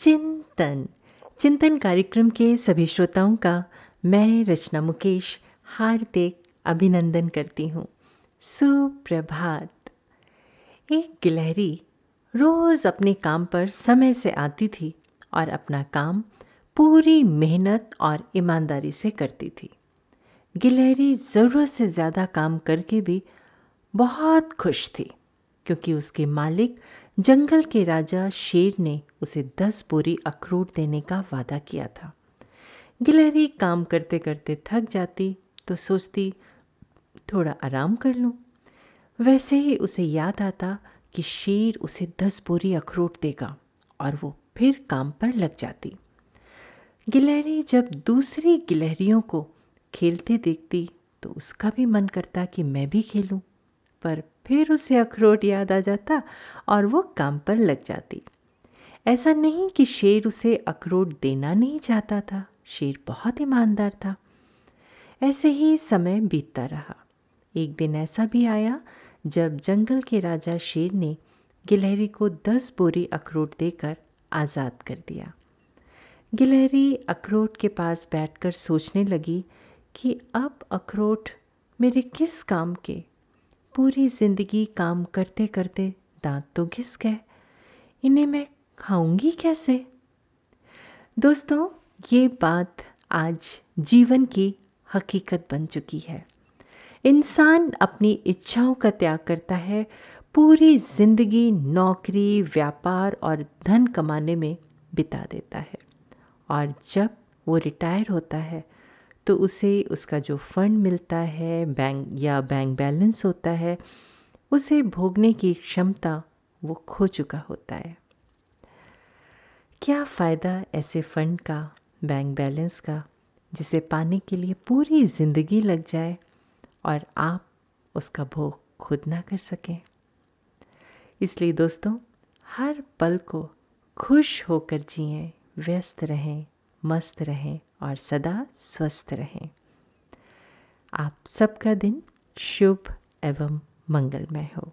चिंतन। चिंतन कार्यक्रम के सभी श्रोताओं का मैं रचना मुकेश हार्दिक अभिनंदन करती हूँ। सुप्रभात। एक गिलहरी रोज़ अपने काम पर समय से आती थी और अपना काम पूरी मेहनत और ईमानदारी से करती थी। गिलहरी ज़रूरत से ज़्यादा काम करके भी बहुत खुश थी, क्योंकि उसके मालिक जंगल के राजा शेर ने उसे दस बोरी अखरोट देने का वादा किया था। गिलहरी काम करते करते थक जाती तो सोचती थोड़ा आराम कर लूँ। वैसे ही उसे याद आता कि शेर उसे दस बोरी अखरोट देगा और वो फिर काम पर लग जाती। गिलहरी जब दूसरी गिलहरियों को खेलते देखती तो उसका भी मन करता कि मैं भी खेलूं, पर फिर उसे अखरोट याद आ जाता और वो काम पर लग जाती। ऐसा नहीं कि शेर उसे अखरोट देना नहीं चाहता था। शेर बहुत ईमानदार था। ऐसे ही समय बीतता रहा। एक दिन ऐसा भी आया, जब जंगल के राजा शेर ने गिलहरी को दस बोरी अखरोट देकर आज़ाद कर दिया। गिलहरी अखरोट के पास बैठकर सोचने लगी कि अब अखरोट मेरे किस काम के पूरी ज़िंदगी काम करते करते दांत तो घिस गए। इन्हें मैं खाऊँगी कैसे? दोस्तों, ये बात आज जीवन की हकीकत बन चुकी है। इंसान अपनी इच्छाओं का त्याग करता है। पूरी ज़िंदगी नौकरी, व्यापार और धन कमाने में बिता देता है। और जब वो रिटायर होता है तो उसे उसका जो फंड मिलता है, बैंक या बैंक बैलेंस होता है, उसे भोगने की क्षमता वो खो चुका होता है। क्या फ़ायदा ऐसे फंड का, बैंक बैलेंस का, जिसे पाने के लिए पूरी ज़िंदगी लग जाए और आप उसका भोग खुद ना कर सकें? इसलिए दोस्तों, हर पल को खुश होकर जिएँ, व्यस्त रहें। मस्त रहें और सदा स्वस्थ रहें। आप सबका दिन शुभ एवं मंगलमय हो।